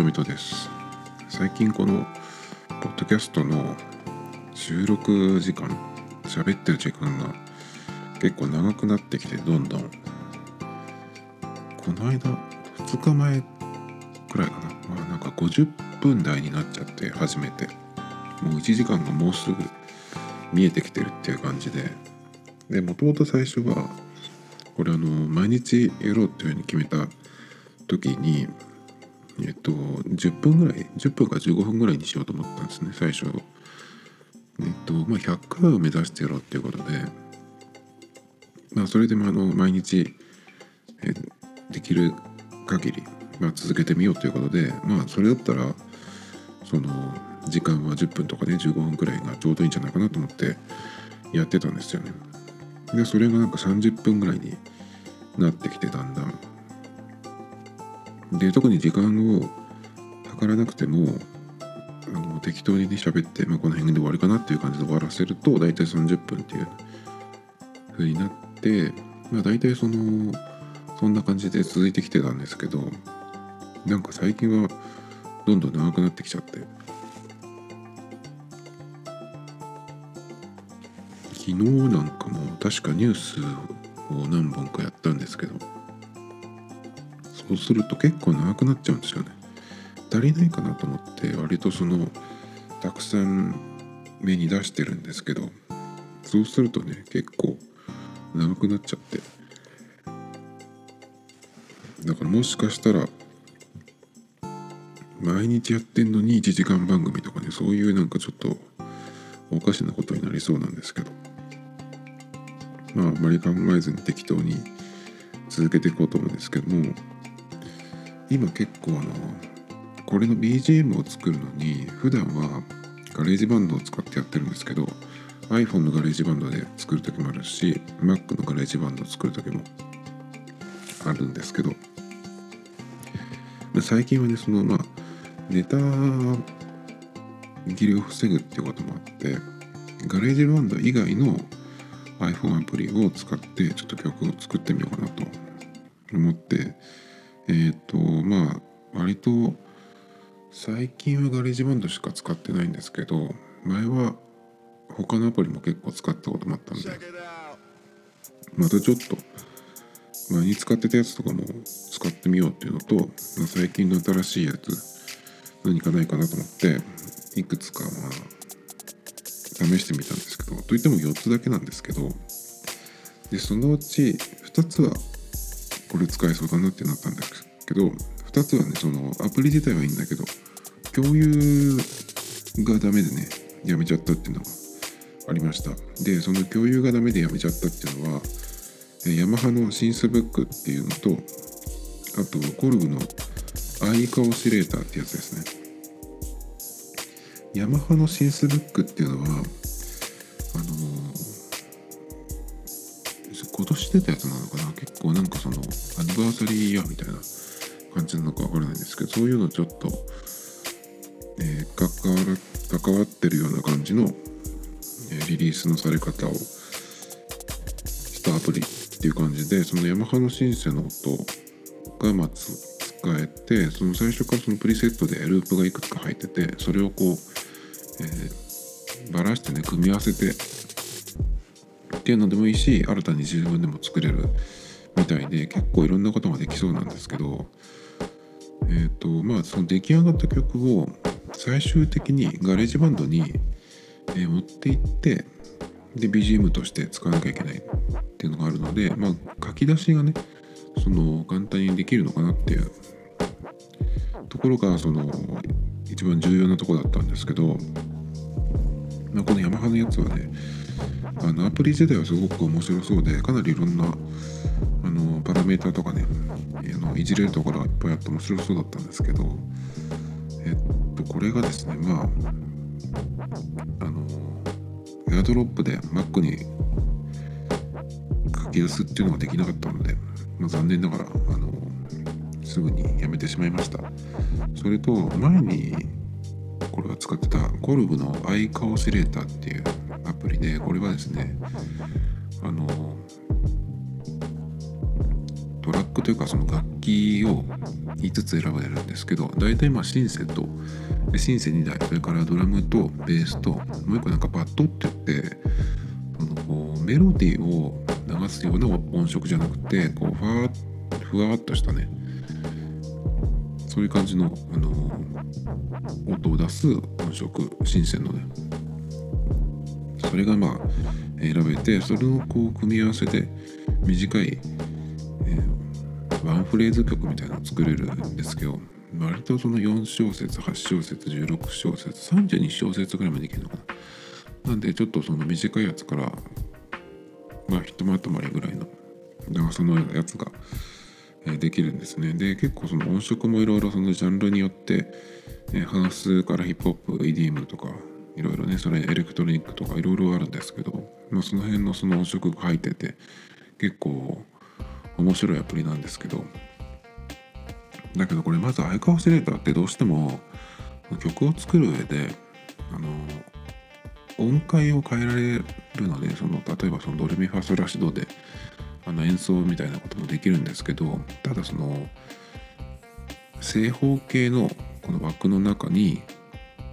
こんにちは、富戸です。最近この、ポッドキャストの収録時間、喋ってる時間が結構長くなってきて、どんどん。この間、2日前くらいかな。まあなんか50分台になっちゃって、初めて。もう1時間がもうすぐ見えてきてるっていう感じで。で、もともと最初は、これあの、毎日やろうっていうふうに決めた時に、えっと、10分ぐらい10分か15分ぐらいにしようと思ったんですね最初。えっとまあ100回を目指してやろうっていうことで。まあそれでもあの毎日えできる限り、まあ、続けてみようということで。まあそれだったらその時間は10分とかね15分くらいがちょうどいいんじゃないかなと思ってやってたんですよね。でそれがなんか30分ぐらいになってきてだんだん。で特に時間を測らなくてもあの適当にね喋って、まあ、この辺で終わりかなっていう感じで終わらせると大体30分っていう風になって、まあ、大体そのそんな感じで続いてきてたんですけどなんか最近はどんどん長くなってきちゃって。昨日なんかも確かニュースを何本かやったんですけど。そうすると結構長くなっちゃうんですよね。足りないかなと思って割とそのたくさん目に出してるんですけどそうするとね結構長くなっちゃってだからもしかしたら毎日やってんのに1時間番組とかねそういうなんかちょっとおかしなことになりそうなんですけどまああまり考えずに適当に続けていこうと思うんですけども今結構あのこれの BGM を作るのに普段はガレージバンドを使ってやってるんですけど iPhone のガレージバンドで作る時もあるし Mac のガレージバンドを作る時もあるんですけど最近はねそのまあネタ切れを防ぐっていうこともあってガレージバンド以外の iPhone アプリを使ってちょっと曲を作ってみようかなと思ってえっ、ー、とまあ割と最近はガレージバンドしか使ってないんですけど前は他のアプリも結構使ったこともあったんで。またちょっと前に使ってたやつとかも使ってみようっていうのと、まあ、最近の新しいやつ何かないかなと思っていくつかまあ試してみたんですけどといっても4つだけなんですけどでそのうち2つはこれ使えそうだなってなったんですけど2つはねそのアプリ自体はいいんだけど共有がダメでねやめちゃったっていうのがありました。でその共有がダメでやめちゃったっていうのはヤマハのシンスブックっていうのとあとコルグのアイカオシレーターってやつですね。ヤマハのシンスブックっていうのはあの今年出たやつなのかな結構なんかそのアニバーサリーイヤーみたいな感じなのかわからないんです？けどそういうのちょっと、えー、関わってるような感じの、え、リリースのされ方をしたアプリっていう感じでそのヤマハのシンセの音がまず使えてその最初からそのプリセットでループがいくつか入っててそれをこう、えー、バラしてね組み合わせてっていうのでもいいし新たに自分でも作れるみたいで結構いろんなことができそうなんですけどえっ、ー、とまあその出来上がった曲を最終的にガレージバンドに、えー、持っていってで BGM として使わなきゃいけないっていうのがあるのでまあ書き出しがねその簡単にできるのかなっていう。ところがその一番重要なとこだったんですけど、まあ、このヤマハのやつはねあのアプリ自体はすごく面白そうでかなりいろんなのパラメータとかねあのいじれるところがいっぱいあって面白そうだったんですけどえっとこれがですねまああのエアドロップで Mac に書き出すっていうのができなかったので、まあ、残念ながらあのすぐにやめてしまいました。それと前にこれは使ってたコルグのアイカオシレーターっていうアプリでこれはですねあのというかその楽器を5つ選べるんですけど大体まあシンセとシンセ2台それからドラムとベースともう一個なんかバットって言ってそのメロディーを流すような音色じゃなくてこうふわふわっとしたねそういう感じの、あの音を出す音色シンセのね。それがまあ選べてそれをこう組み合わせて短い、ワンフレーズ曲みたいなの作れるんですけど割とその4小節8小節16小節32小節ぐらいまでいけるのかな。なんでちょっとその短いやつからまあひとまとまりぐらいの長さのやつができるんですね。で結構その音色もいろいろそのジャンルによってハウスからヒップホップ EDM とかいろいろねそれエレクトロニックとかいろいろあるんですけど、まあ、その辺のその音色が入ってて結構面白いアプリなんですけどだけどこれまずアイカオシレーターってどうしても曲を作る上であの音階を変えられるのでその例えばそのドレミファソラシドであの演奏みたいなこともできるんですけどただその正方形のこの枠の中に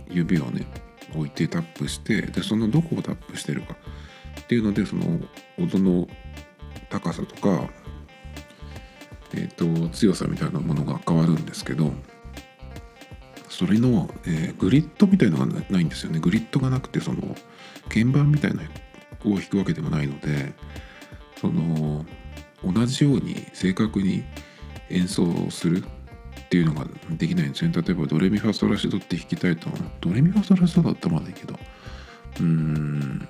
指をね置いてタップしてでそのどこをタップしてるかっていうのでその音の高さとか、えーと、強さみたいなものが変わるんですけどそれの、えー、グリッドみたいのがないんですよね。グリッドがなくてその鍵盤みたいなを弾くわけでもないのでその同じように正確に演奏するっていうのができないんですね。例えばドレミファソラシドって弾きたいとドレミファソラシドだったまだいいけど。うーん。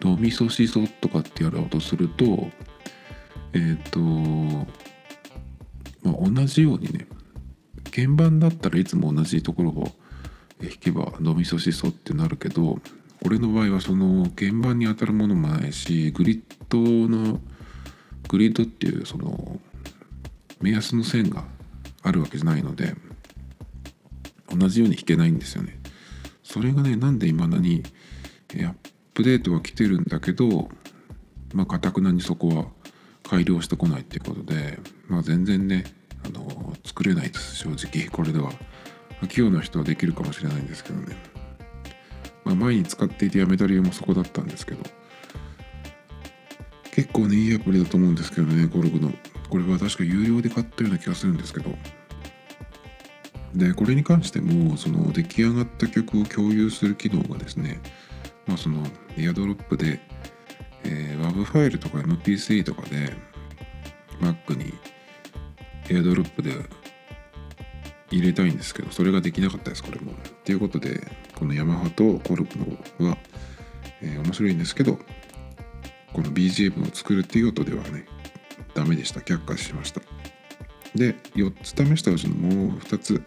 ドミソシソとかってやろうとするとえっ、ー、と、まあ、同じようにね鍵盤だったらいつも同じところを弾けばドミソシソってなるけど俺の場合はその鍵盤に当たるものもないしグリッドのグリッドっていうその目安の線があるわけじゃないので同じように弾けないんですよね。それがねなんで未だにアッップデートは来てるんだけどまあかたくなにそこは改良してこないっていうことでまあ全然ねあの作れないです正直これでは。器用な人はできるかもしれないんですけどね。まあ、前に使っていてやめた理由もそこだったんですけど結構ねいいアプリだと思うんですけどねゴルグのこれは確か有料で買ったような気がするんですけどでこれに関してもその出来上がった曲を共有する機能がですねまあそのエアドロップで、えー、WAV ファイルとか MP3 とかで Mac にエアドロップで入れたいんですけどそれができなかったですこれも。ということでこのヤマハとコルクの方は、えー、面白いんですけどこの BGM を作るっていう音ではねダメでした却下しましたで4つ試したうちのもう2つ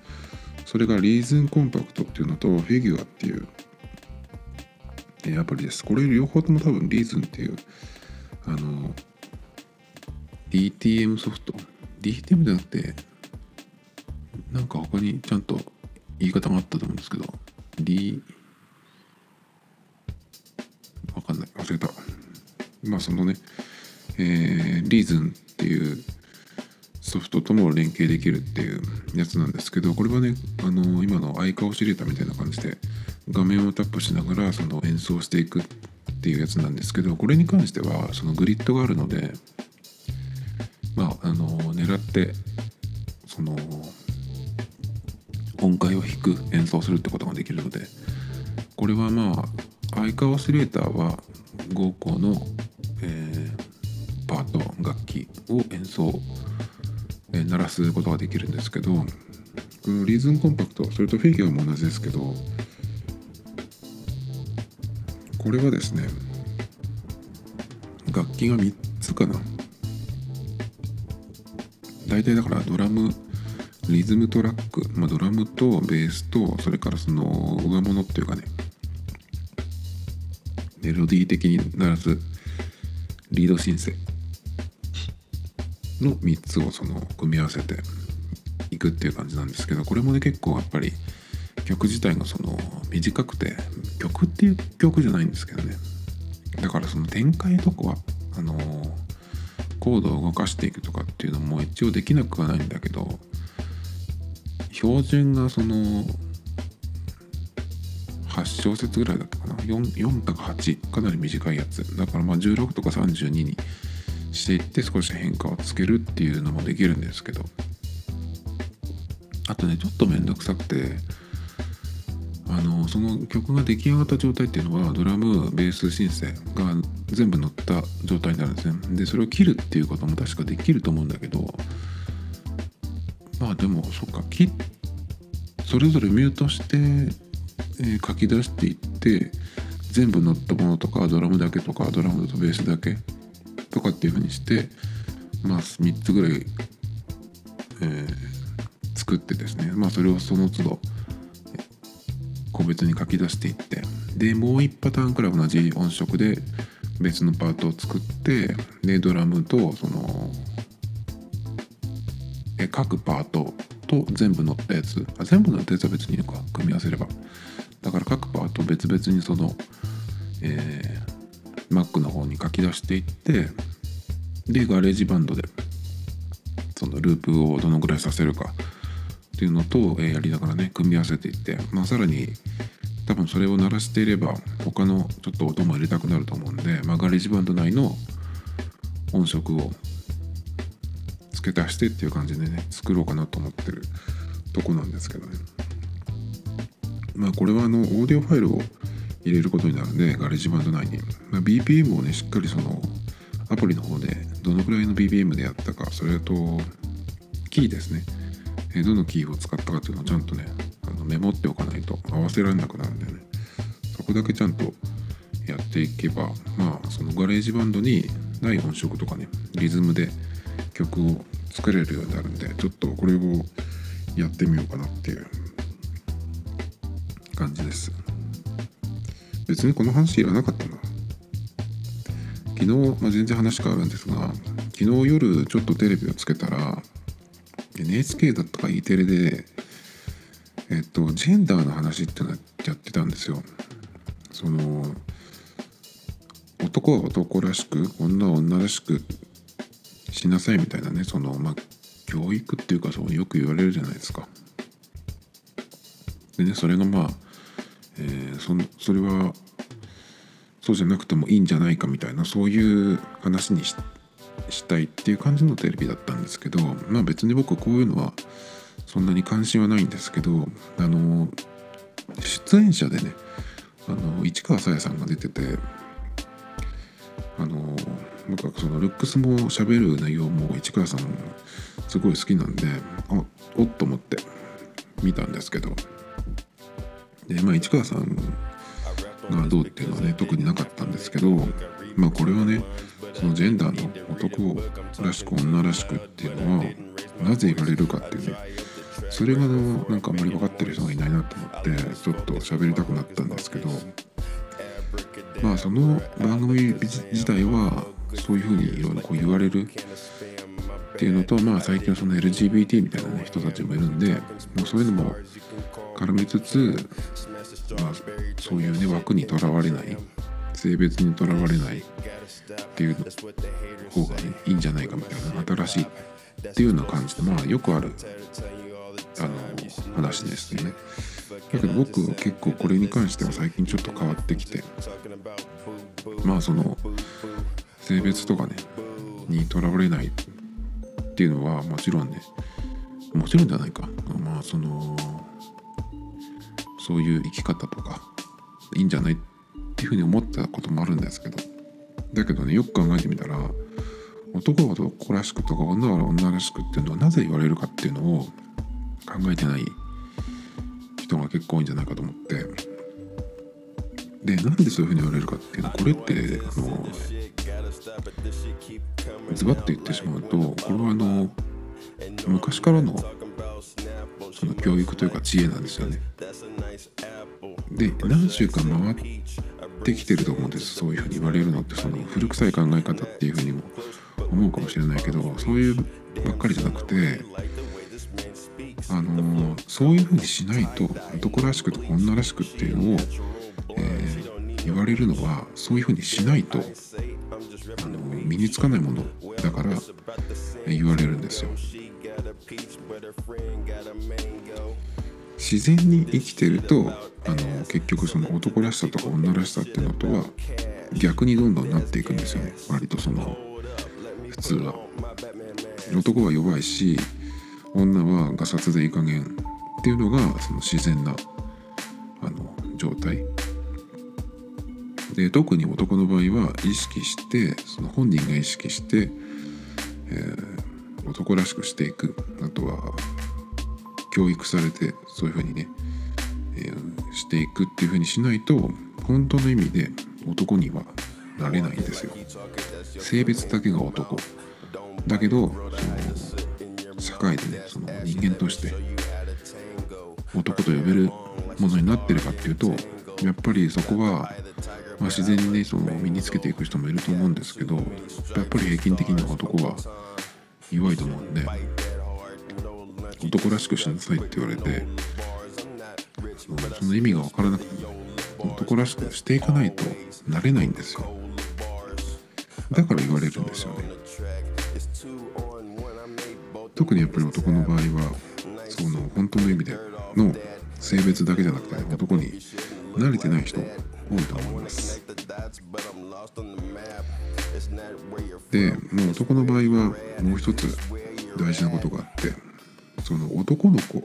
それがリーズンコンパクトっていうのとフィギュアっていう、え、アプリです。これ両方とも多分リーズンっていうあの DTM ソフト。DTM じゃなくてなんか他にちゃんと言い方があったと思うんですけど D わかんない。忘れた。まあそのねえー、リーズンっていうソフトとも連携できるっていうやつなんですけどこれはねあの今のアイカオシレータみたいな感じで画面をタップしながらその演奏していくっていうやつなんですけどこれに関してはそのグリッドがあるのでまああの狙ってその音階を弾く演奏するってことができるのでこれはまあアイカオシレーターは5個の、えー、パート楽器を演奏、えー、鳴らすことができるんですけどこのリズムコンパクトそれとフィギュアも同じですけどこれはですね楽器が3つかな。大体だからドラムリズムトラック、まあ、ドラムとベースとそれからその上物っていうかねメロディー的にならずリードシンセの3つをその組み合わせていくっていう感じなんですけどこれもね結構やっぱり曲自体がその短くて曲っていう曲じゃないんですけどね。だからその展開とかはあのコードを動かしていくとかっていうのも一応できなくはないんだけど標準がその8小節ぐらいだったかな。4, 4とか8かなり短いやつ。だからまあ16とか32にしていって少し変化をつけるっていうのもできるんですけど。あとねちょっと面倒くさくてあのその曲が出来上がった状態っていうのはドラムベースシンセが全部乗った状態になるんですね。でそれを切るっていうことも確かできると思うんだけどまあでもそっか切それぞれミュートして、えー、書き出していって全部乗ったものとかドラムだけとかドラムとベースだけとかっていうふうにしてまあ3つぐらい、えー、作ってですね。まあそれをその都度個別に書き出していってでもう1パターンくらい同じ音色で別のパートを作ってでドラムとそのえ各パートと全部乗ったやつ。あ全部乗ったやつは別にいいのか組み合わせれば。だから各パート別々にその、えー、Mac の方に書き出していってでガレージバンドでそのループをどのぐらいさせるかっていうのと、え、やりながらね組み合わせていって、まあ、さらに多分それを鳴らしていれば他のちょっと音も入れたくなると思うんで、まあ、ガレージバンド内の音色を付け足してっていう感じでね作ろうかなと思ってるとこなんですけどね。まあこれはあのオーディオファイルを入れることになるんでガレージバンド内に、まあ、BPM をねしっかりそのアプリの方でどのくらいの BPM でやったかそれとキーですね。えどのキーを使ったかっていうのをちゃんとねあのメモっておかないと合わせられなくなるんでね。そこだけちゃんとやっていけばまあそのガレージバンドにない音色とかねリズムで曲を作れるようになるんでちょっとこれをやってみようかなっていう感じです。別にこの話いらなかったな。昨日、まあ、全然話変わるんですが昨日夜ちょっとテレビをつけたら NHK だったか E テレでえっとジェンダーの話ってのやってたんですよ。その男は男らしく女は女らしくしなさいみたいなねそのまあ教育っていうかそうよく言われるじゃないですか。でねそれがまあ、えー、そそれはそうじゃなくてもいいんじゃないかみたいなそういう話にしてしたいっていう感じのテレビだったんですけどまあ別に僕こういうのはそんなに関心はないんですけどあの出演者でねあの市川さやさんが出ててあの僕はそのルックスも喋る内容も市川さんすごい好きなんであおっと思って見たんですけど。でまあ市川さんがどうっていうのはね特になかったんですけどまあこれはねそのジェンダーの男らしく女らしくっていうのはなぜ言われるかっていうねそれがのなんかあんまり分かってる人がいないなと思ってちょっと喋りたくなったんですけどまあその番組自体はそういうふうにいろいろこう言われるっていうのとまあ最近はその LGBT みたいな、ね、人たちもいるんでもうそういうのも絡めつつ、まあ、そういうね枠にとらわれない性別にとらわれないっていう方がねいいんじゃないかみたいな新しいっていうような感じでまあよくあるあの話ですよね。だけど僕は結構これに関しては最近ちょっと変わってきてまあその性別とかねにとらわれないっていうのはもちろんねもちろんじゃないか。まあそのそういう生き方とかいいんじゃないっていうふうに思ったこともあるんですけどだけどねよく考えてみたら男は男らしくとか女は女らしくっていうのはなぜ言われるかっていうのを考えてない人が結構多いんじゃないかと思ってでなんでそういうふうに言われるかっていうのはこれってあのズバッと言ってしまうとこれはあの昔からのその教育というか知恵なんですよね。で何週間回ってきてると思うんです。そういうふうに言われるのってその古臭い考え方っていうふうにも思うかもしれないけどそういうばっかりじゃなくてあのそういうふうにしないと男らしくとか女らしくっていうのを、えー、言われるのはそういうふうにしないとあの身につかないものだから言われるんですよ。自然に生きてるとあの結局その男らしさとか女らしさっていうのとは逆にどんどんなっていくんですよね。割とその普通は。男は弱いし女はガサツでいい加減っていうのがその自然なあの状態。で特に男の場合は意識してその本人が意識して、えー、男らしくしていく。あとは教育されてそういうふうにね、えー、していくっていうふうにしないと本当の意味で男にはなれないんですよ。性別だけが男。だけどその社会でねその人間として男と呼べるものになってるかっていうとやっぱりそこは、まあ、自然にねその身につけていく人もいると思うんですけどやっぱり平均的には男は弱いと思うんで男らしくしなさいって言われてその意味が分からなくて男らしくしていかないとなれないんですよ。だから言われるんですよね。特にやっぱり男の場合はその本当の意味での性別だけじゃなくて、男に慣れてない人多いと思います。でもう男の場合はもう一つ大事なことがあってその男の子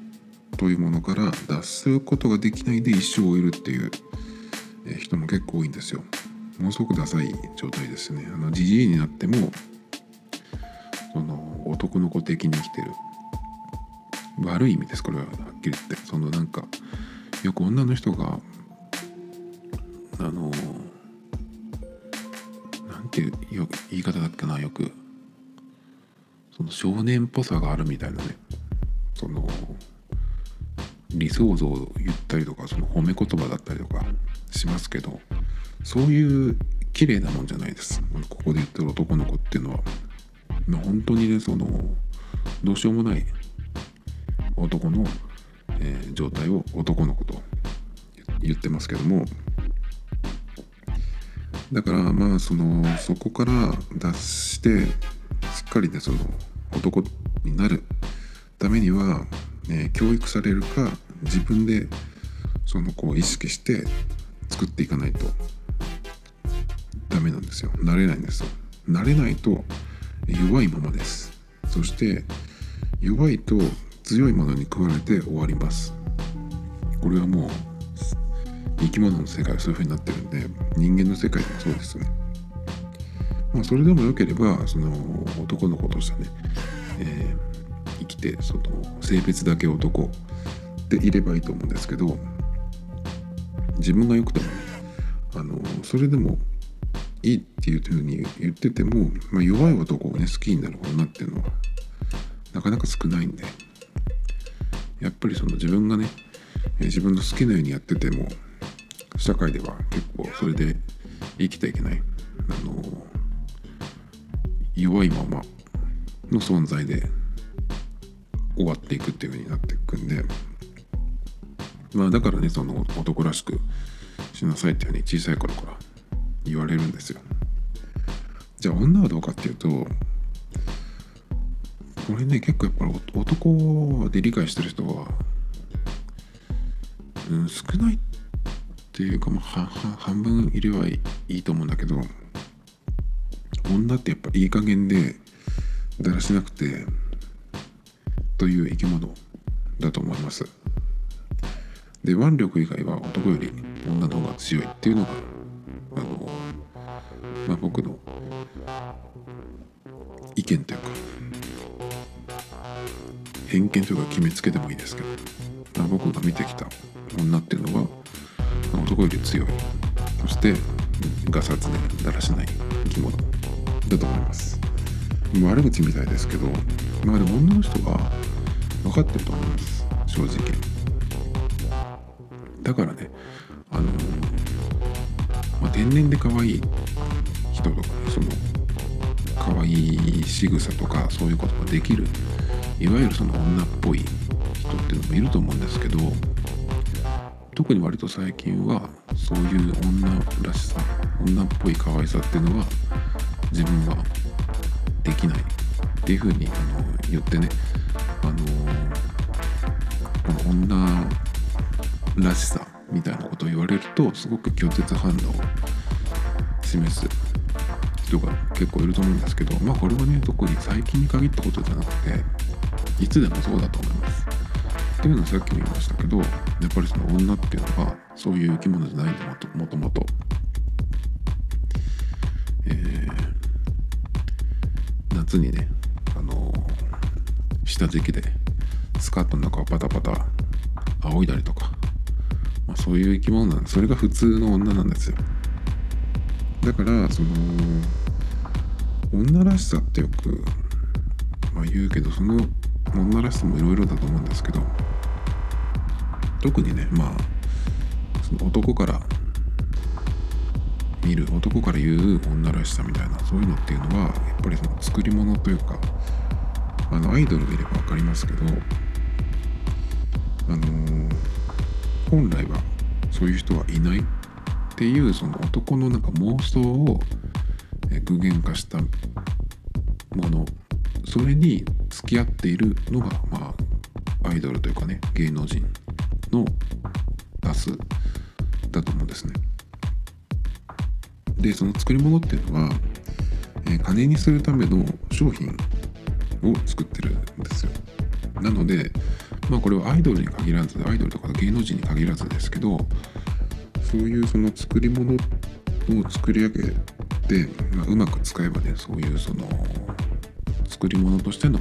というものから脱することができないで一生を終えるっていう人も結構多いんですよ。ものすごくダサい状態ですね。あのじじいになってもその男の子的に生きてる。悪い意味ですこれははっきり言って。そのなんかよく女の人があのなんていう言い方だっけなよく。その少年っぽさがあるみたいなね。その理想像を言ったりとかその褒め言葉だったりとかしますけどそういう綺麗なもんじゃないです。ここで言ってる男の子っていうのは、本当にねそのどうしようもない男の、えー、状態を男の子と言ってますけども。だからまあそのそこから脱してしっかりねその男になる。ためには、ね、教育されるか自分でそのこう意識して作っていかないとダメなんですよ。慣れないんですよ。慣れないと弱いままです。そして弱いと強いものに食われて終わります。これはもう生き物の世界はそういう風になってるんで人間の世界でもそうですね。まあそれでもよければその男の子としてね、えー、生きてその性別だけ男。でいればいいと思うんですけど自分がよくてもあのそれでもいいっていうふうに言ってても、まあ、弱い男をね好きになる女っていうのはなかなか少ないんで。やっぱりその自分がね自分の好きなようにやってても社会では結構それで生きていけない。あの弱いままの存在で終わっていくっていう風になっていくんで。まあだからねその男らしくしなさいっていうふうに小さい頃から言われるんですよ。じゃあ女はどうかっていうとこれね結構やっぱり男で理解してる人は、うん、少ないっていうか、まあ、半分いればいいと思うんだけど女ってやっぱいい加減でだらしなくてという生き物だと思います。で腕力以外は男より女の方が強いっていうのがあの、まあ、僕の意見というか偏見というか決めつけでもいいですけど、まあ、僕が見てきた女っていうのは男より強い。そしてガサツでだらしない生き物だと思います。悪口みたいですけどまあでも女の人は分かってると思います正直。だからねあのまあ、天然で可愛い人とかその可愛い仕草とかそういうことができるいわゆるその女っぽい人っていうのもいると思うんですけど特に割と最近はそういう女らしさ女っぽい可愛さっていうのは自分はできないっていうふうにあの言ってねあのらしさみたいなことを言われるとすごく拒絶反応を示す人が結構いると思うんですけどまあこれはね特に最近に限ったことじゃなくていつでもそうだと思います。っていうのはさっきも言いましたけどやっぱりその女っていうのはそういう生き物じゃないんだもともと。えー、夏にねあのー、下敷きでスカートの中をパタパタ仰いだりとか、まあ、そういう生き物なんそれが普通の女なんですよ。だからその女らしさってよく、まあ、言うけどその女らしさもいろいろだと思うんですけど特にねまあその男から見る男から言う女らしさみたいなそういうのっていうのはやっぱりその作り物というかあのアイドル見れば分かりますけどあの、本来はそういう人はいないっていうその男のなんか妄想を具現化したものそれに付き合っているのがまあアイドルというかね芸能人の出すだと思うんですね。でその作り物っていうのは、え、金にするための商品を作ってるんですよ。なのでまあこれはアイドルに限らずアイドルとか芸能人に限らずですけどそういうその作り物を作り上げて、まあ、うまく使えばねそういうその作り物としての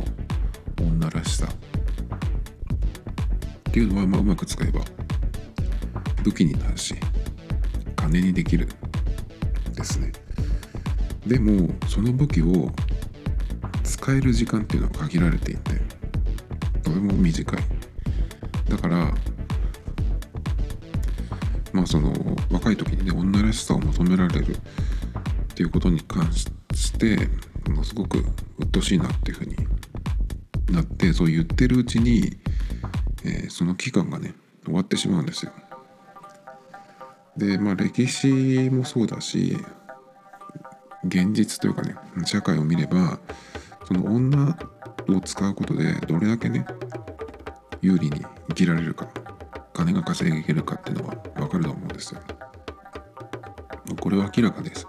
女らしさ。っていうのは、まあ、うまく使えば武器になるし金にできるですね。でもその武器を使える時間っていうのは限られていてとても短い。だからまあその若い時にね女らしさを求められるっていうことに関してものすごく鬱陶しいなっていうふうになってそう言ってるうちにえー、その期間がね終わってしまうんですよ。でまあ歴史もそうだし現実というかね社会を見ればその女を使うことでどれだけね有利に生きられるか金が稼げるかっていうのは分かると思うんですよ。これは明らかです。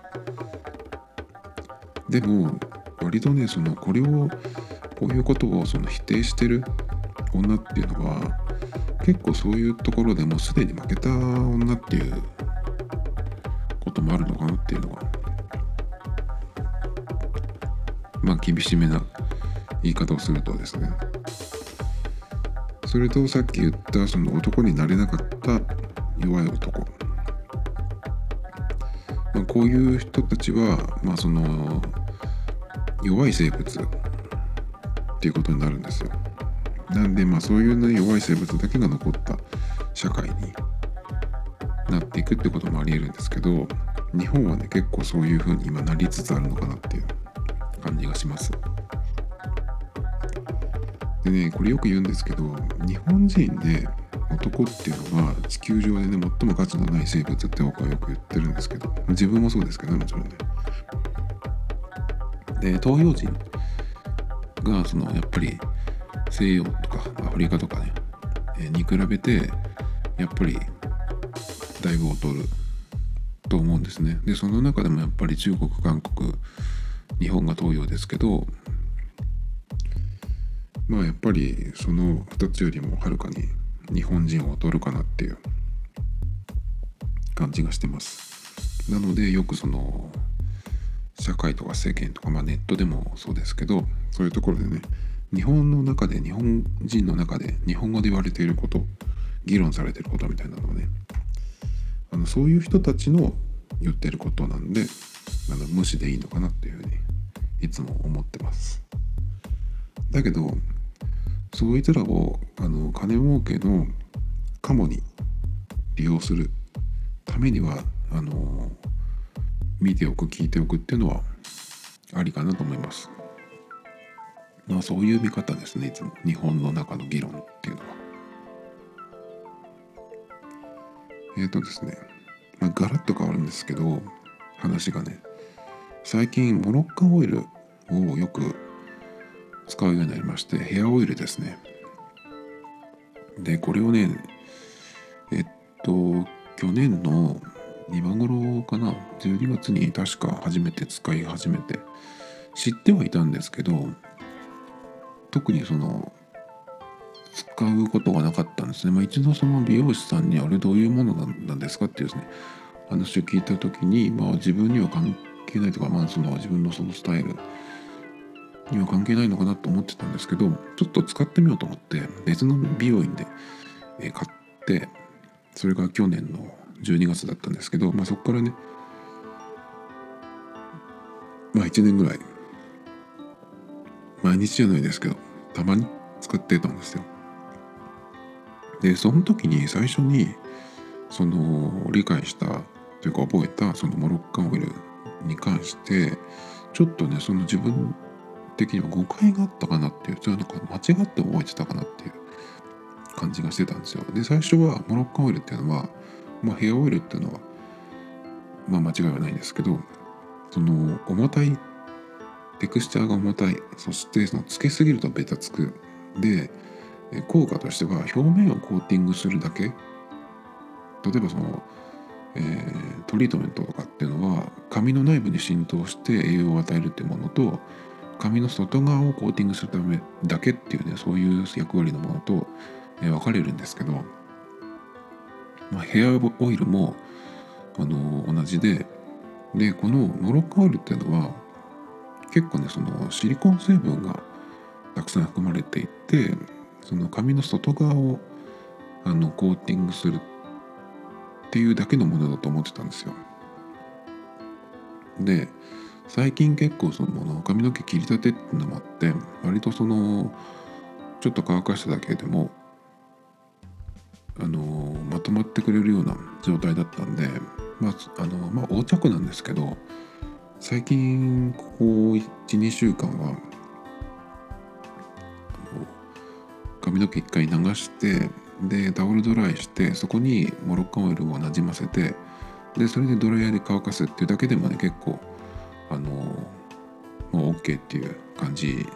でも割とねそのこれをこういうことをその否定してる女っていうのは結構そういうところでもうすでに負けた女っていうこともあるのかなっていうのがまあ厳しめな言い方をするとですねそれとさっき言ったその男になれなかった弱い男、まあ、こういう人たちはまあその弱い生物っていうことになるんですよ。なんでまあそういうね弱い生物だけが残った社会になっていくってこともありえるんですけど日本はね結構そういう風に今なりつつあるのかなっていう感じがします。でねこれよく言うんですけど日本人で男っていうのは地球上でね最も価値のない生物って僕はよく言ってるんですけど自分もそうですけどねもちろんね。で東洋人がそのやっぱり西洋とかアフリカとかね、えに比べてやっぱりだいぶ劣ると思うんですね。でその中でもやっぱり中国韓国日本が東洋ですけどまあやっぱりその2つよりもはるかに日本人を劣るかなっていう感じがしてます。なのでよくその社会とか世間とか、まあ、ネットでもそうですけどそういうところでね日本の中で日本人の中で日本語で言われていること議論されていることみたいなのはねあのそういう人たちの言ってることなんであの無視でいいのかなっていうふうにいつも思ってますだけどそういつらをあの金儲けのカモに利用するためにはあの見ておく聞いておくっていうのはありかなと思います。まあそういう見方ですねいつも。日本の中の議論っていうのは。えっ、ー、とですね、まあ、ガラッと変わるんですけど話がね。最近モロッカオイルをよく使うようになりましてヘアオイルですね。でこれをねえっと去年の今頃かな12月に確か初めて使い始めて知ってはいたんですけど特にその使うことがなかったんですね、まあ、一度その美容師さんにあれどういうものなんですかっていうですね話を聞いた時に、まあ、自分には関係ないとか、まあ、その自分のそのスタイルには関係ないのかなと思ってたんですけどちょっと使ってみようと思って別の美容院で買ってそれが去年の12月だったんですけど、まあ、そこからねまあ1年ぐらい毎日じゃないですけどたまに使ってたんですよ。でその時に最初にその理解したというか覚えたそのモロッカンオイルに関してちょっとねその自分的には誤解があったかなっていうそれなんか間違って覚えてたかなっていう感じがしてたんですよ。で最初はモロッカンオイルっていうのは、まあ、ヘアオイルっていうのはまあ間違いはないんですけどその重たいテクスチャーが重たいそしてそのつけすぎるとベタつく。で効果としては表面をコーティングするだけ。例えばその、えー、トリートメントとかっていうのは髪の内部に浸透して栄養を与えるっていうものと髪の外側をコーティングするためだけっていうねそういう役割のものと、えー、分かれるんですけど、まあ、ヘアオイルも、あの、同じででこのモロッカオイルっていうのは結構ねそのシリコン成分がたくさん含まれていてその髪の外側をあのコーティングするっていうだけのものだと思ってたんですよ。で最近結構その髪の毛切り立てってのもあって割とそのちょっと乾かしただけでもあのまとまってくれるような状態だったんでまああのまあ横着なんですけど最近ここ12週間は髪の毛一回流してでタオルドライしてそこにモロッカンオイルをなじませてでそれでドライヤーで乾かすっていうだけでもね結構あのもう OK っていう感じ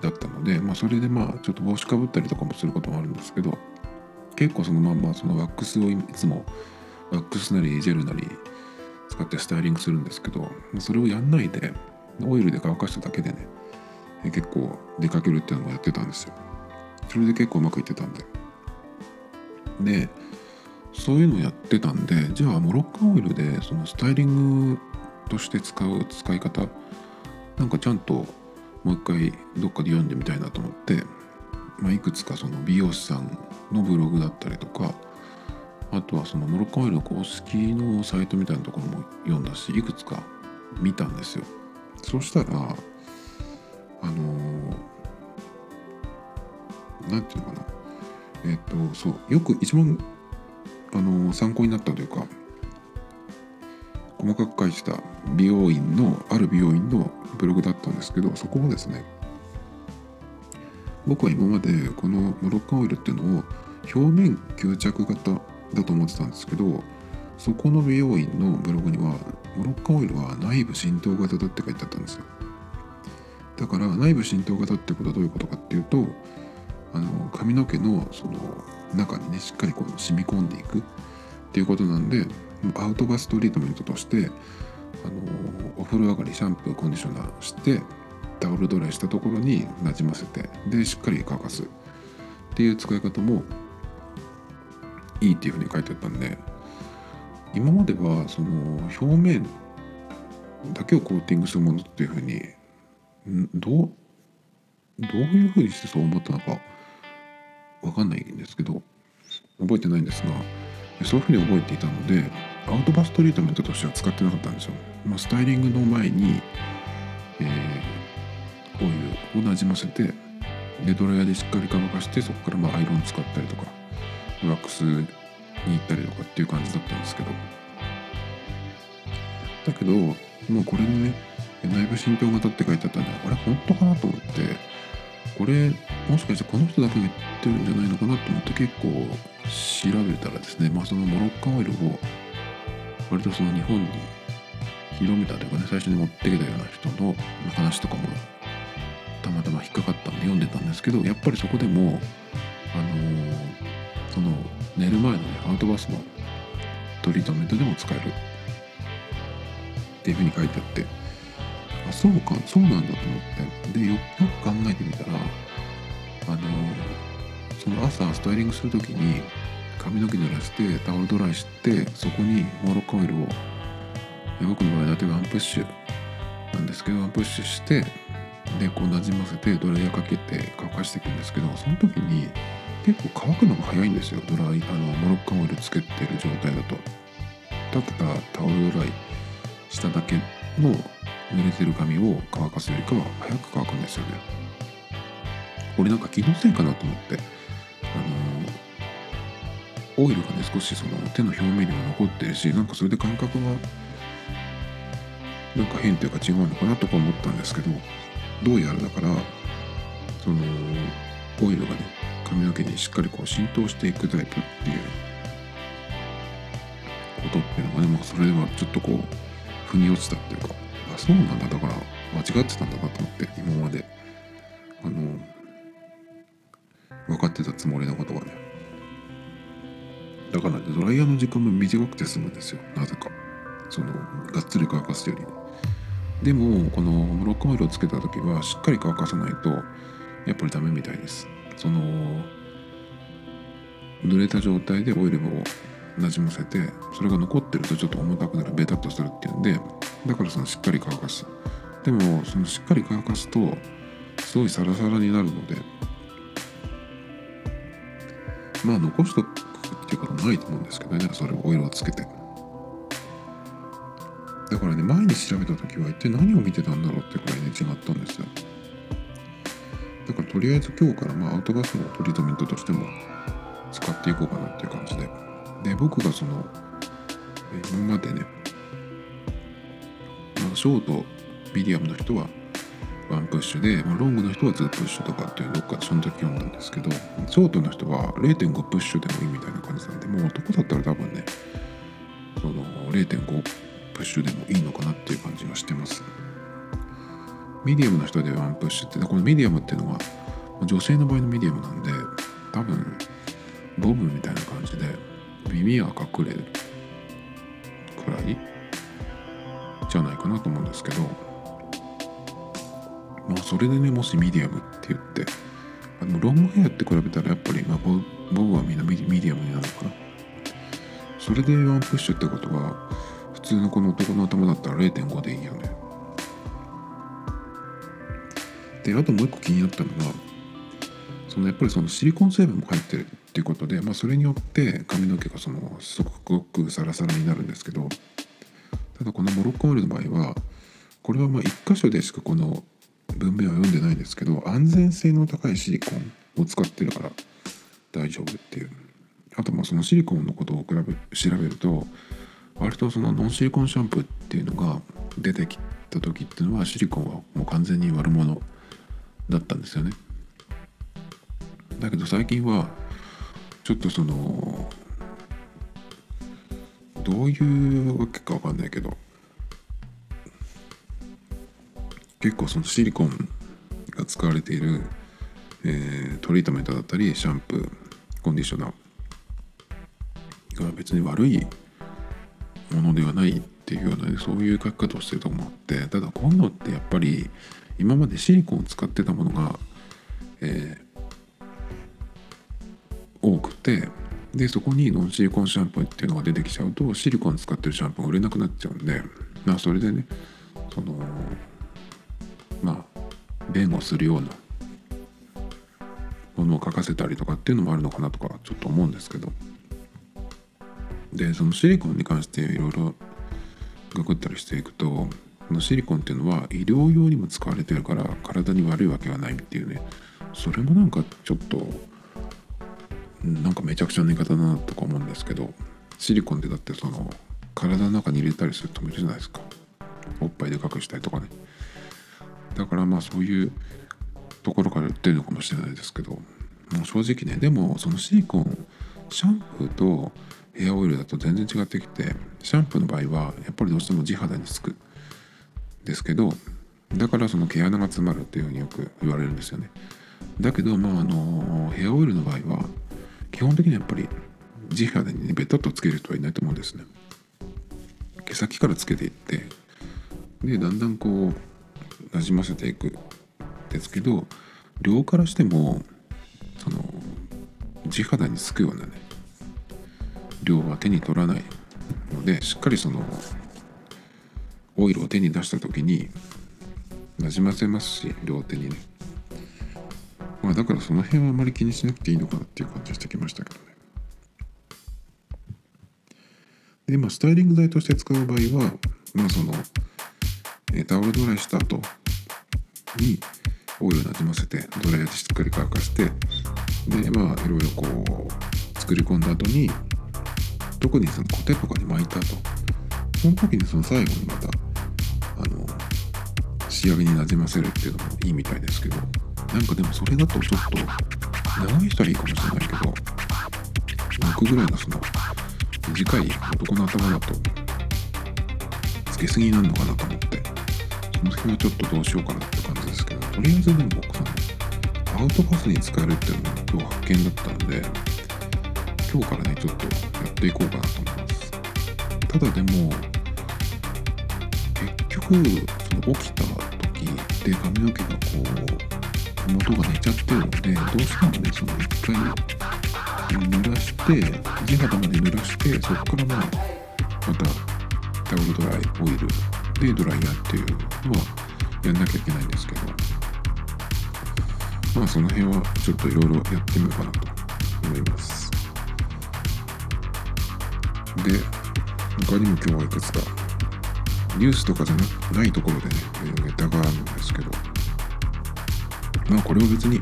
だったので、まあ、それでまあちょっと帽子かぶったりとかもすることもあるんですけど結構そのまんまそのワックスをいつもワックスなりジェルなり使ってスタイリングするんですけどそれをやんないでオイルで乾かしただけでね結構出かけるっていうのもやってたんですよ。それで結構うまくいってたんで。でそういうのをやってたんでじゃあモロッカンオイルでそのスタイリングとして使う使い方なんかちゃんともう一回どっかで読んでみたいなと思って、まあ、いくつかその美容師さんのブログだったりとかあとはそのモロッカオイルの公式のサイトみたいなところも読んだしいくつか見たんですよそしたらあの何て言うのかなえっ、とそうよく一番あの参考になったというか細かく書いてた美容院のある美容院のブログだったんですけどそこもですね僕は今までこのモロッカンオイルっていうのを表面吸着型だと思ってたんですけどそこの美容院のブログにはモロッカンオイルは内部浸透型だって書いてあったんですよ。だから内部浸透型ってことはどういうことかっていうとあの髪の毛のその中にねしっかりこう染み込んでいくっていうことなんでアウトバストリートメントとしてあのお風呂上がりシャンプーコンディショナーしてタオルドライしたところになじませてでしっかり乾かす。っていう使い方もいいっていうふうに書いてあったんで今まではその表面だけをコーティングするものっていうふうにどうどういうふうにしてそう思ったのか分かんないんですけど覚えてないんですがそういうふうに覚えていたのでアウトバストリートメントとしては使ってなかったんですよ、まあ、スタイリングの前に、えー、オイルをなじませてでドライヤーでしっかり乾かしてそこからまあアイロン使ったりとかワックスに行ったりとかっていう感じだったんですけど。だけどもうこれにね内部浸透型って書いてあったんであれ本当かなと思ってこれもしかしてこの人だけが言ってるんじゃないのかなと思って結構調べたらですね、まあ、そのモロッカオイルを割とその日本に広めたというかね最初に持ってきたような人の話とかもたまたま引っかかったんで読んでたんですけどやっぱりそこでもあのー、その寝る前のねアウトバスのトリートメントでも使える。っていうふうに書いてあって。あそうかそうなんだと思って。でよく考えてみたらあのー、その朝スタイリングする時に髪の毛濡らしてタオルドライしてそこにモロッコオイルを僕の場合だとワンプッシュなんですけどワンプッシュしてでこうなじませてドライヤーかけて乾かしていくんですけどその時に結構乾くのが早いんですよ。ドライあのモロッカンオイルつけてる状態だと。立てたタオルドライしただけの濡れてる髪を乾かすよりかは早く乾くんですよね。これなんか気のせいかなと思ってあのオイルがね少しその手の表面にも残ってるしなんかそれで感覚がなんか変というか違うのかなとか思ったんですけどどうやらだからそのオイルがね髪の毛にしっかりこう浸透していくタイプっていうことっていうのがね、まあ、それはちょっとこう腑に落ちたっていうかあそうなんだ。だから間違ってたんだなと思って今まで。あの分かってたつもりのことがね。だから、ドライヤーの時間も短くて済むんですよ。なぜか。そのがっつり乾かすより。でもこのモロッコオイルをつけた時はしっかり乾かさないとやっぱりダメみたいです。その濡れた状態でオイルをなじませてそれが残ってるとちょっと重たくなるベタっとするっていうんでだからそのしっかり乾かす。でもそのしっかり乾かすとすごいサラサラになるのでまあ残しとく。っていうことないと思うんですけどね。それをオイルをつけて。だからね前に調べた時は一体何を見てたんだろうってくらいね違ったんですよ。だからとりあえず今日からまあアウトガスのトリートメントとしても使っていこうかなっていう感じで。で僕がその今までね、まあ、ショートミディアムの人はワンプッシュで、まあ、ロングの人は2プッシュとかっていうどっかでその時読んだんですけどショートの人は0.5プッシュでもいいみたいな感じなんでもう男だったら多分ねその0.5プッシュでもいいのかなっていう感じがしてます。ミディアムの人でワンプッシュってこのミディアムっていうのは女性の場合のミディアムなんで多分ボブみたいな感じで耳は隠れるくらいじゃないかなと思うんですけどまあそれでねもしミディアムって言ってあのロングヘアって比べたらやっぱり、まあ、ボボブはみんなミディアムになるのかな。それでワンプッシュってことは普通のこの男の頭だったら0.5でいいよね。であともう一個気になったのがそのやっぱりそのシリコン成分も入ってるっていうことで、まあ、それによって髪の毛がそのすごくサラサラになるんですけどただこのモロッコオイルの場合はこれはまあ1箇所でしかこの文明は読んでないんですけど安全性の高いシリコンを使ってるから大丈夫っていう。あとまあそのシリコンのことを比べ調べると割とそのノンシリコンシャンプーっていうのが出てきた時っていうのはシリコンはもう完全に悪者だったんですよね。だけど最近はちょっとそのどういうわけかわかんないけど結構そのシリコンが使われている、えー、トリートメントだったりシャンプーコンディショナーが別に悪いものではないっていうような、そういう書き方をしてると思ってただ今度ってやっぱり今までシリコンを使ってたものが、えー、多くてでそこにノンシリコンシャンプーっていうのが出てきちゃうとシリコン使ってるシャンプーが売れなくなっちゃうんでまあそれでねそのまあ弁護するようなものを書かせたりとかっていうのもあるのかなとかちょっと思うんですけど。でそのシリコンに関していろいろググったりしていくとこのシリコンっていうのは医療用にも使われてるから体に悪いわけがないっていうね。それもなんかちょっとなんかめちゃくちゃな言い方だなとか思うんですけどシリコンってだってその体の中に入れたりするともいるじゃないですか。おっぱいで隠したりとかね。だからまあそういうところから言ってるのかもしれないですけどもう正直ねでもそのシリコンシャンプーとヘアオイルだと全然違ってきてシャンプーの場合はやっぱりどうしても地肌につくですけどだからその毛穴が詰まるっていうふうによく言われるんですよね。だけどまああのヘアオイルの場合は基本的にやっぱり地肌にねベタッとつける人はいないと思うんですね。毛先からつけていってでだんだんこうなじませていくですけど量からしてもその地肌につくようなね量は手に取らないのでしっかりそのオイルを手に出した時になじませますし両手にね。まあだからその辺はあまり気にしなくていいのかなっていう感じしてきましたけどね。でまあスタイリング剤として使う場合はまあその、タオルドライした後にオイルなじませてドライヤーでしっかり乾かしてでまあいろいろこう作り込んだ後に特にそのコテとかに巻いた後その時にその最後にまたあの仕上げになじませるっていうのもいいみたいですけどなんかでもそれだとちょっと長い人はいいかもしれないけど僕ぐらいのその短い男の頭だとつけすぎになるのかなと思って。その辺はちょっとどうしようかなって感じですけどとりあえずでも僕そのアウトパスに使えるっていうのが今日発見だったんで今日からねちょっとやっていこうかなと思いますただでも結局その起きた時で髪の毛がこう元が寝ちゃってるのでどうしてもねその一回濡らして地肌まで濡らしてそこからまあまたタオルドライオイルでドライヤーっていうのはやんなきゃいけないんですけどまあその辺はちょっといろいろやってみようかなと思います。で他にも今日はいくつかニュースとかじゃないところでねネタがあるんですけどまあこれは別に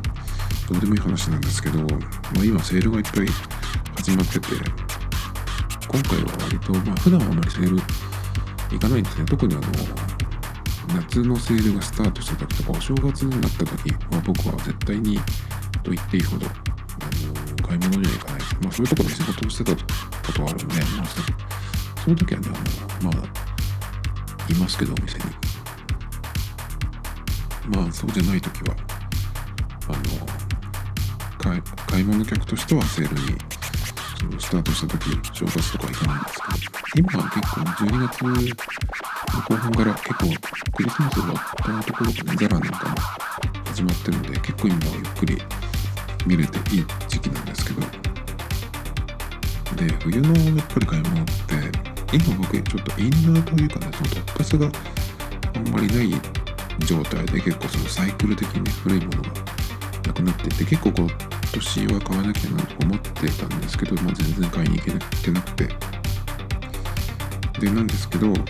どうでもいい話なんですけど、まあ、今セールがいっぱい始まってて今回は割とまあ普段はあまりセールかないんですね特にあの夏のセールがスタートした時とかお正月になった時は僕は絶対にと言っていいほどあの買い物には行かないまあそういうところで仕事をしてたことはあるんで、まあ、その時はねあのまあいますけどお店にまあそうじゃない時はあの買い物客としてはセールにスタートした時正月とか行かないんですけど今は結構12月の後半から結構クリスマスが終わったところがねザラなんかも始まってるんで結構今はゆっくり見れていい時期なんですけどで冬のやっぱり買い物って今僕ちょっとインナーというかねその突発があんまりない状態で結構そのサイクル的に古いものがなくなっていて結構今年は買わなきゃなと思ってたんですけど、まあ、全然買いに行けなくて。でなんですけどだ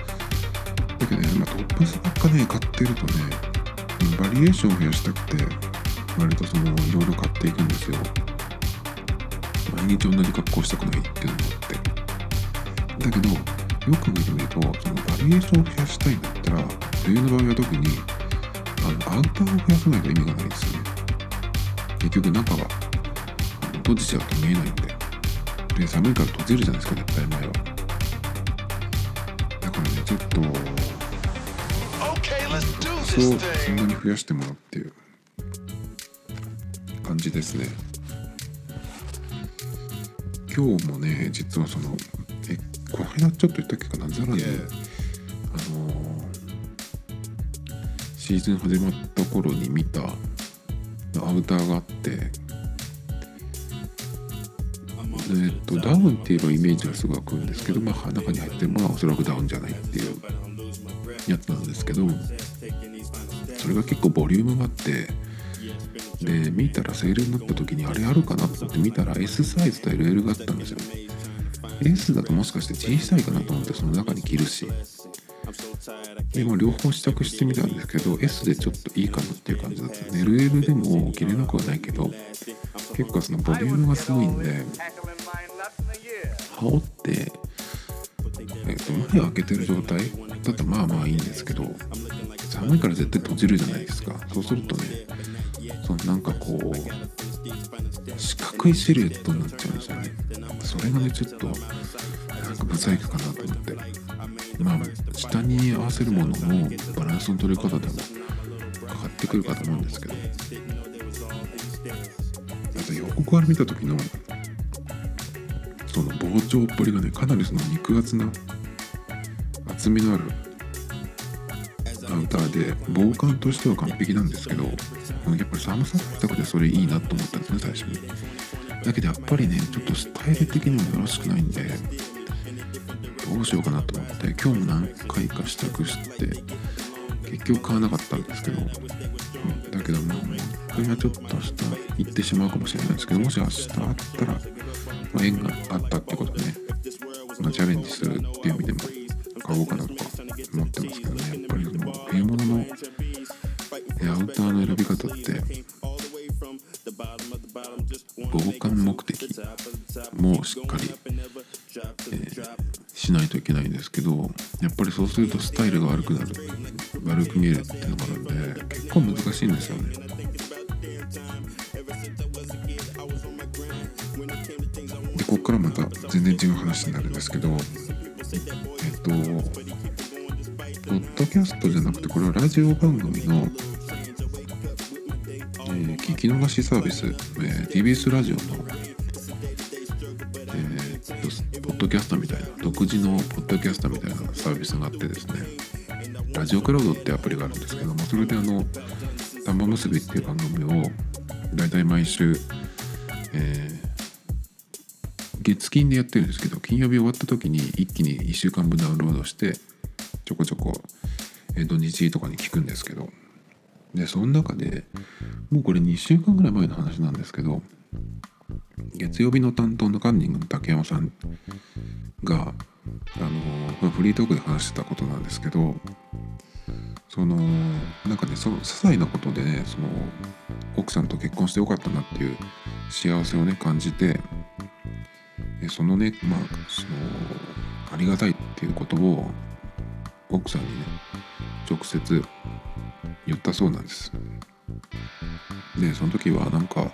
けどね、まあ、突発ばっかね買ってるとねバリエーションを増やしたくて割とそのいろいろ買っていくんですよ。毎日同じ格好したくないっていうのもあって。だけどよく見てみるとそのバリエーションを増やしたいんだったら冬の場合は特にあのアウターを増やさないと意味がないんですよね。結局中は閉じちゃうと見えないんでで寒いから閉じるじゃないですか絶対前はだからねちょっとそうそんなに増やしてもらうっていう感じですね。今日もね実はそのえこの間ちょっと言ったっけかな？ザラで、あのーシーズン始まった頃に見たアウターがあってえっとダウンって言えばイメージがすごい湧くんですけどまあ中に入ってるものはおそらくダウンじゃないっていうやつなんですけどそれが結構ボリュームがあってで見たらセールになった時にあれあるかなと思って見たら S サイズと LL があったんですよ。S だともしかして小さいかなと思ってその中に着るし。でも両方試着してみたんですけど S でちょっといいかなっていう感じだった。LL でも着れなくはないけど結構そのボリュームがすごいんで羽織って、前を開けてる状態？だとまあまあいいんですけど寒いから絶対閉じるじゃないですか。そうするとねそのなんかこう四角いシルエットになっちゃうんですよね。それがねちょっとなんかブサイクかなと思って。まあ下に合わせるものもバランスの取り方でも変わってくるかと思うんですけど。あと横から見た時のその膨張っぷりがねかなりその肉厚な厚みのあるアウターで防寒としては完璧なんですけどやっぱり寒さ対策でそれいいなと思ったんですね最初に。だけどやっぱりねちょっとスタイル的にもよろしくないんでどうしようかなと思って今日も何回か試着して結局買わなかったんですけどだけどまあこれはちょっと明日行ってしまうかもしれないですけどもし明日あったら、まあ、縁があったってことでね、まあ、チャレンジするっていう意味でも買おうかなとか思ってますけどねやっぱりその冬物のアウターの選び方って防寒目的もしっかり、えー、しないといけないんですけどやっぱりそうするとスタイルが悪くなる悪く見えるっていうのがあるんで結構難しいんですよね。ここからまた全然違う話になるんですけどえっとポッドキャストじゃなくてこれはラジオ番組のえ聞き逃しサービス、えー、TBS ラジオの、えー、ポッドキャストみたいな独自のポッドキャストみたいなサービスがあってですねラジオクラウドってアプリがあるんですけどもそれであの「玉結び」っていう番組をだいたい毎週、えー、月金でやってるんですけど金曜日終わった時に一気に1週間分ダウンロードしてちょこちょこ、え、土日とかに聞くんですけど。でその中でもうこれ2週間ぐらい前の話なんですけど月曜日の担当のカンニングの竹山さんがあのフリートークで話してたことなんですけどそのなんかねその些細なことでねその奥さんと結婚してよかったなっていう幸せをね感じてそのねまあそのありがたいっていうことを奥さんにね直接言ったそうなんです。でその時はなんか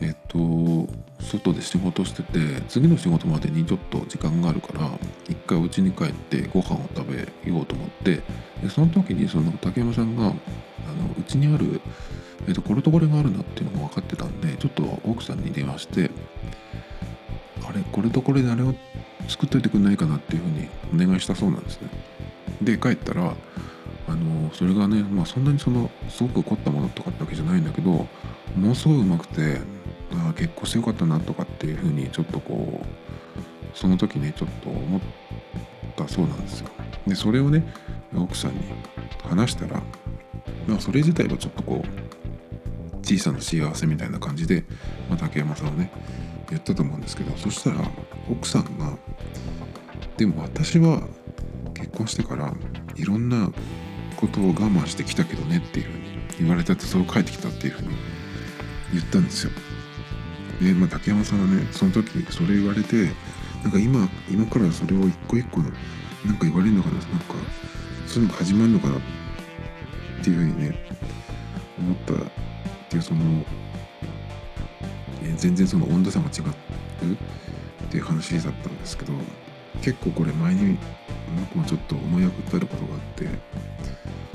えっと外で仕事してて次の仕事までにちょっと時間があるから一回お家に帰ってご飯を食べようと思ってでその時にその竹山さんがうちにある、えっと、これとこれがあるなっていうのが分かってたんでちょっと奥さんに電話してあれこれとこれであれを作っといてくんないかなっていうふうにお願いしたそうなんですねで帰ったらあのそれがね、まあ、そんなにそのすごく凝ったものとかってわけじゃないんだけどものすごいうまくてあ結婚してよかったなとかっていうふうにちょっとこうその時ねちょっと思ったそうなんですよ。でそれをね奥さんに話したら、まあ、それ自体はちょっとこう小さな幸せみたいな感じで、まあ、竹山さんはね言ったと思うんですけどそしたら奥さんが「でも私は結婚してからいろんなことを我慢してきたけどねっていうふうに言われたってそう帰ってきたっていうふうに言ったんですよ。で、まあ、竹山さんはねその時それ言われてなんか今今からそれを一個一個なんか言われるのかななんかそういうのが始まるのかなっていうふうにね思ったっていうその、え全然その温度差が違うっていう話だったんですけど結構これ前に僕もちょっと思い当たることがあって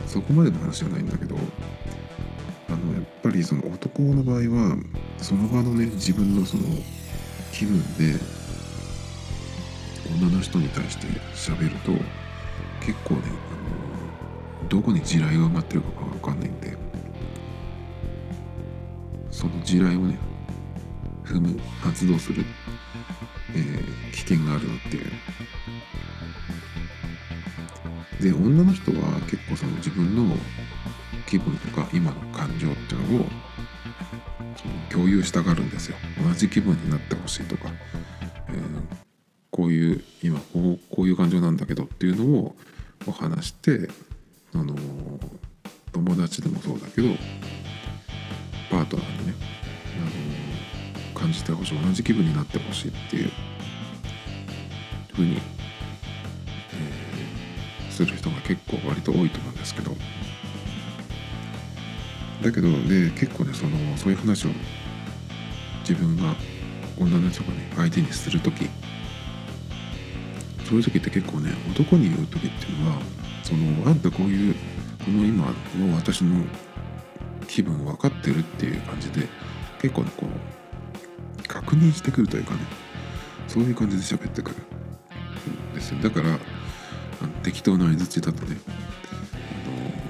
そこまでの話じゃないんだけどあのやっぱりその男の場合はその場のね自分のその気分で女の人に対して喋ると結構ねあのどこに地雷が埋まってるかが分かんないんでその地雷をね踏む発動する、えー、危険があるなっていうで女の人は結構その自分の気分とか今の感情っていうのを共有したがるんですよ。同じ気分になってほしいとか、えー、こういう今こうこういう感情なんだけどっていうのを話してあの友達でもそうだけどパートナーにね、あの感じてほしい。同じ気分になってほしいっていうふうにする人が結構割と多いと思うんですけど。だけどで結構ねそのそういう話を自分が女の人がね相手にする時。そういう時って結構ね男に言う時っていうのはそのあんたこういうこの今の私の気分分かってるっていう感じで結構ねこう確認してくるというかねそういう感じで喋ってくるんですよ。だから適当な相づちだとね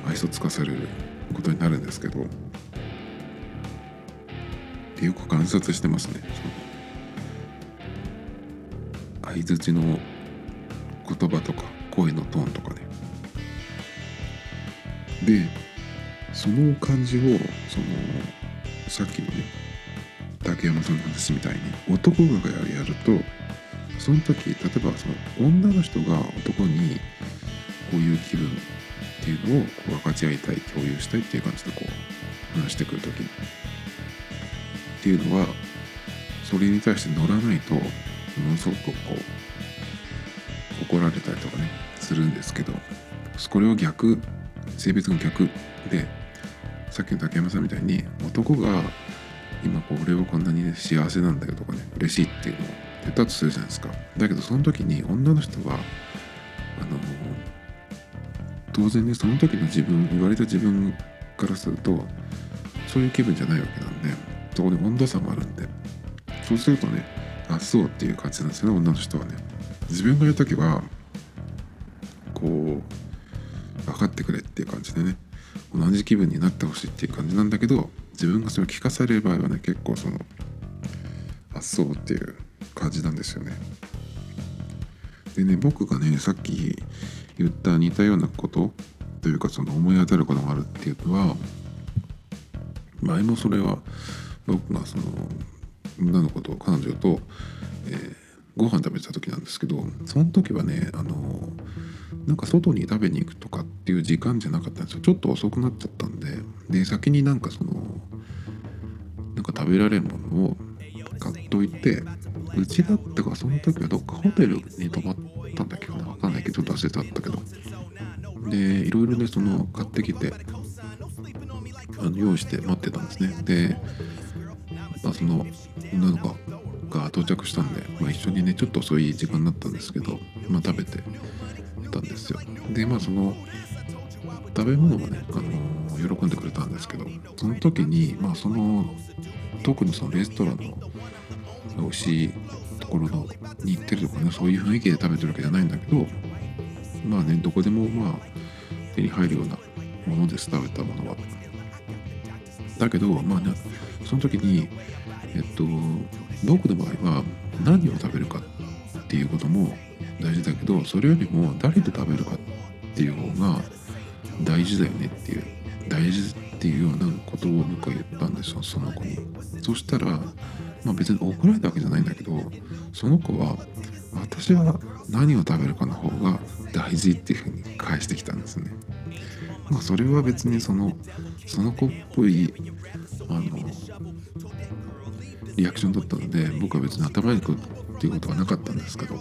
あの愛想つかされることになるんですけどでよく観察してますね。相づちの言葉とか声のトーンとかね。でその感じをそのさっきのね竹山さんの話みたいに男がやるとその時例えばその女の人が男にこういう気分っていうのをこう分かち合いたい共有したいっていう感じでこう話してくる時っていうのはそれに対して乗らないとものすごくこう怒られたりとかねするんですけどこれを逆性別の逆でさっきの竹山さんみたいに男が今こう俺はこんなに、ね、幸せなんだよとかね嬉しいっていうのを言ったとするじゃないですか。だけどその時に女の人はあの当然ねその時の自分言われた自分からするとそういう気分じゃないわけなんでそこに温度差もあるんでそうするとねあそうっていう感じなんですよね女の人はね。自分が言う時はこう分かってくれっていう感じでね同じ気分になってほしいっていう感じなんだけど自分がそれを聞かされる場合はね結構そのあそうっていう感じなんですよね。でね僕がねさっき言った似たようなことというかその思い当たることがあるっていうのは前もそれは僕がその女の子と彼女と、えー、ご飯食べてた時なんですけどその時はねあのなんか外に食べに行くとかっていう時間じゃなかったんですよ。ちょっと遅くなっちゃったんでで先になんかそのなんか食べられるものを買っといてうちだったかその時はどっかホテルに泊まったんだっけかな分かんないけどちょっと忘れちゃったけど。でいろいろねその買ってきてあの用意して待ってたんですね。で、まあ、その女の子が到着したんで、まあ、一緒にねちょっと遅い時間になったんですけど、まあ、食べてたんですよ。でまあその食べ物もね、あの、喜んでくれたんですけどその時にまあその特にそのレストランの美味しいところのに行ってるとかねそういう雰囲気で食べてるわけじゃないんだけどまあねどこでもまあ手に入るようなものです食べたものは。だけどまあねその時にえっと僕の場合は何を食べるかっていうことも大事だけどそれよりも誰と食べるかっていう方が大事だよねっていう大事っていうようなことを僕は言ったんですよその子に。そしたらまあ別に怒られたわけじゃないんだけどその子は私は何を食べるかの方が大事っていうふうに返してきたんですね。まあそれは別にそのその子っぽいあのリアクションだったので僕は別に頭にくっていうことはなかったんですけど、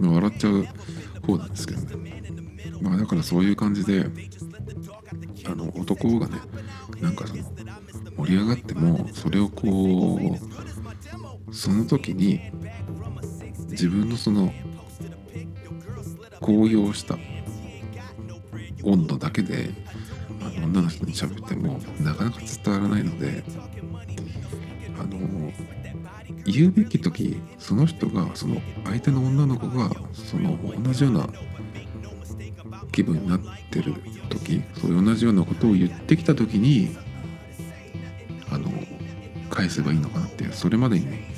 まあ、笑っちゃう方なんですけどね。まあだからそういう感じであの男がねなんかその盛り上がってもそれをこうその時に自分のその高揚した温度だけであの女の人に喋ってもなかなか伝わらないのであの言うべき時その人がその相手の女の子がその同じような気分になってる時そう同じようなことを言ってきた時にあの返せばいいのかなってそれまでにね、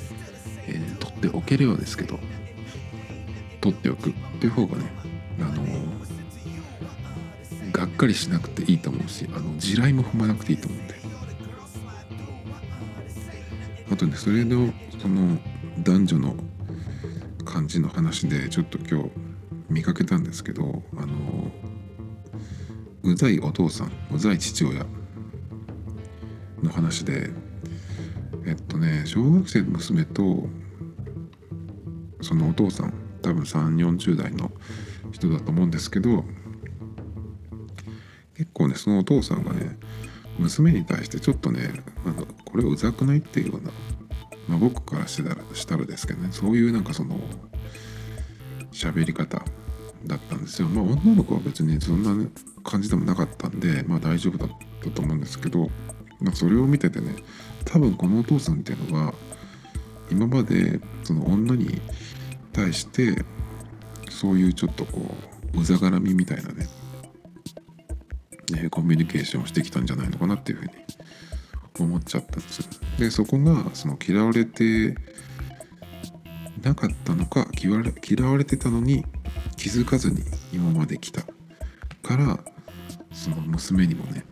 えー、取っておければですけど取っておくっていう方がねあのがっかりしなくていいと思うしあの地雷も踏まなくていいと思うんで。あとねそれのその男女の感じの話でちょっと今日見かけたんですけどあのうざいお父さんうざい父親の話でえっとね小学生の娘とそのお父さん多分3 4 0代の人だと思うんですけど結構ねそのお父さんがね娘に対してちょっとねあのこれうざくないっていうようなまあ、僕からしたらしたらですけどねそういうなんかその喋り方だったんですよ。まあ女の子は別にそんな感じでもなかったんでまあ大丈夫だったと思うんですけど、まあ、それを見ててね多分このお父さんっていうのは今までその女に対してそういうちょっとこううざがらみみたいなねコミュニケーションをしてきたんじゃないのかなっていうふうに思っちゃったんですよ。でそこがその嫌われてなかったのか嫌われ嫌われてたのに気づかずに今まで来たからその娘にもね、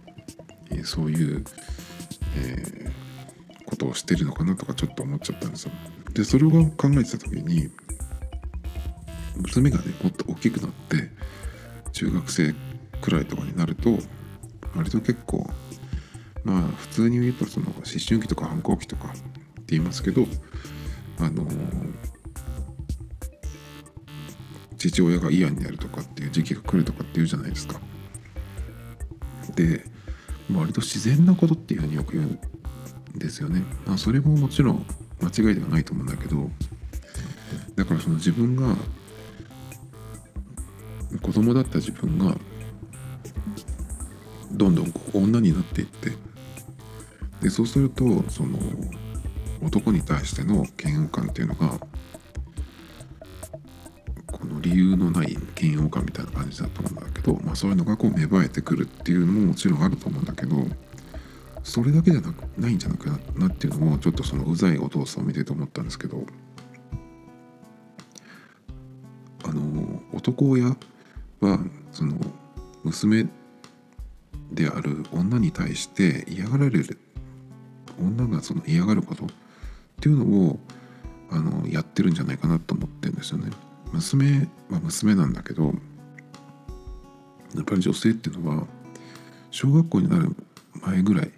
えそういう、えー、ことをしてるのかなとかちょっと思っちゃったんですよ。でそれを考えてた時に娘がねもっと大きくなって中学生くらいとかになると割と結構まあ普通に言うとその思春期とか反抗期とかって言いますけどあの父親が嫌になるとかっていう時期が来るとかって言うじゃないですか。で割と自然なことっていうふうによく言うんですよね。まあ、それももちろん間違いではないと思うんだけどだからその自分が子供だった自分がどんどん女になっていってでそうするとその男に対しての嫌悪感っていうのがのない嫌悪感みたいな感じだと思うんだけど、まあ、そういうのがこう芽生えてくるっていうのももちろんあると思うんだけどそれだけじゃなくないんじゃないかなっていうのもちょっとそのうざいお父さんを見てて思ったんですけどあの男親はその娘である女に対して嫌がられる女がその嫌がることっていうのをあのやってるんじゃないかなと思ってるんですよね。娘は娘なんだけどやっぱり女性っていうのは小学校になる前ぐらい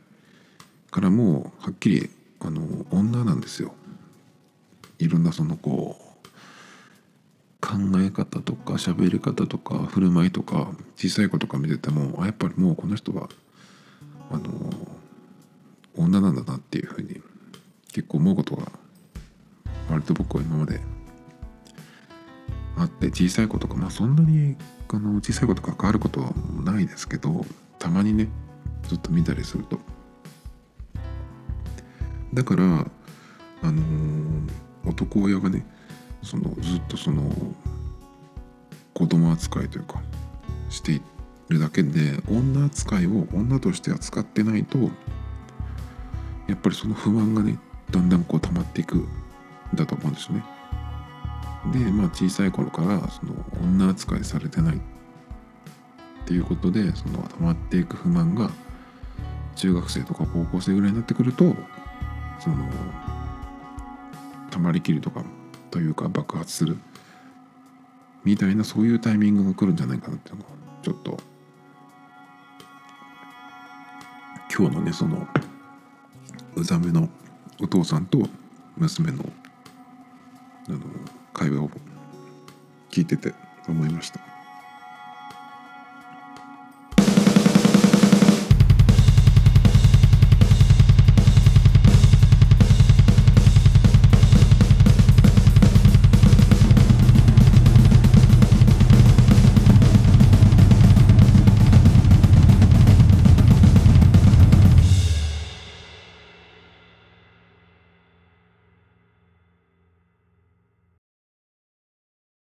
からもうはっきりあの女なんですよ。いろんなそのこう考え方とか喋り方とか振る舞いとか小さい子とか見ててもあやっぱりもうこの人はあの女なんだなっていうふうに結構思うことが割と僕は今まであって小さい子とかまあそんなにあの小さい子と関わることはないですけどたまにねずっと見たりするとだからあのー、男親がねそのずっとその子供扱いというかしているだけで女扱いを女として扱ってないとやっぱりその不満がねだんだんこう溜まっていくんだと思うんですね。でまあ小さい頃からその女扱いされてないっていうことでその溜まっていく不満が中学生とか高校生ぐらいになってくるとその溜まりきるとかというか爆発するみたいなそういうタイミングが来るんじゃないかなっていうのがちょっと今日のねそのうざめのお父さんと娘のあの会話を聞いてて思いました。